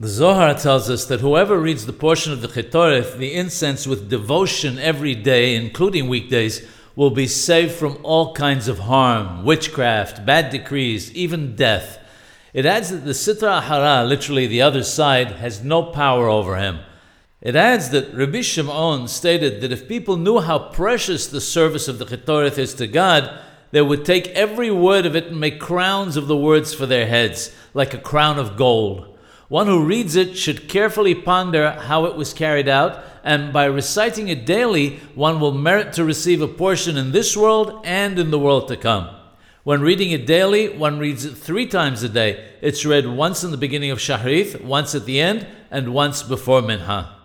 The Zohar tells us that whoever reads the portion of the Chetoreth, the incense, with devotion every day, including weekdays, will be saved from all kinds of harm, witchcraft, bad decrees, even death. It adds that the Sitra Ahara, literally the other side, has no power over him. It adds that Rabbi Shimon stated that if people knew how precious the service of the Chetoreth is to God, they would take every word of it and make crowns of the words for their heads, like a crown of gold. One who reads it should carefully ponder how it was carried out, and by reciting it daily, one will merit to receive a portion in this world and in the world to come. When reading it daily, one reads it three times a day. It's read once in the beginning of Shahrit, once at the end, and once before Minha.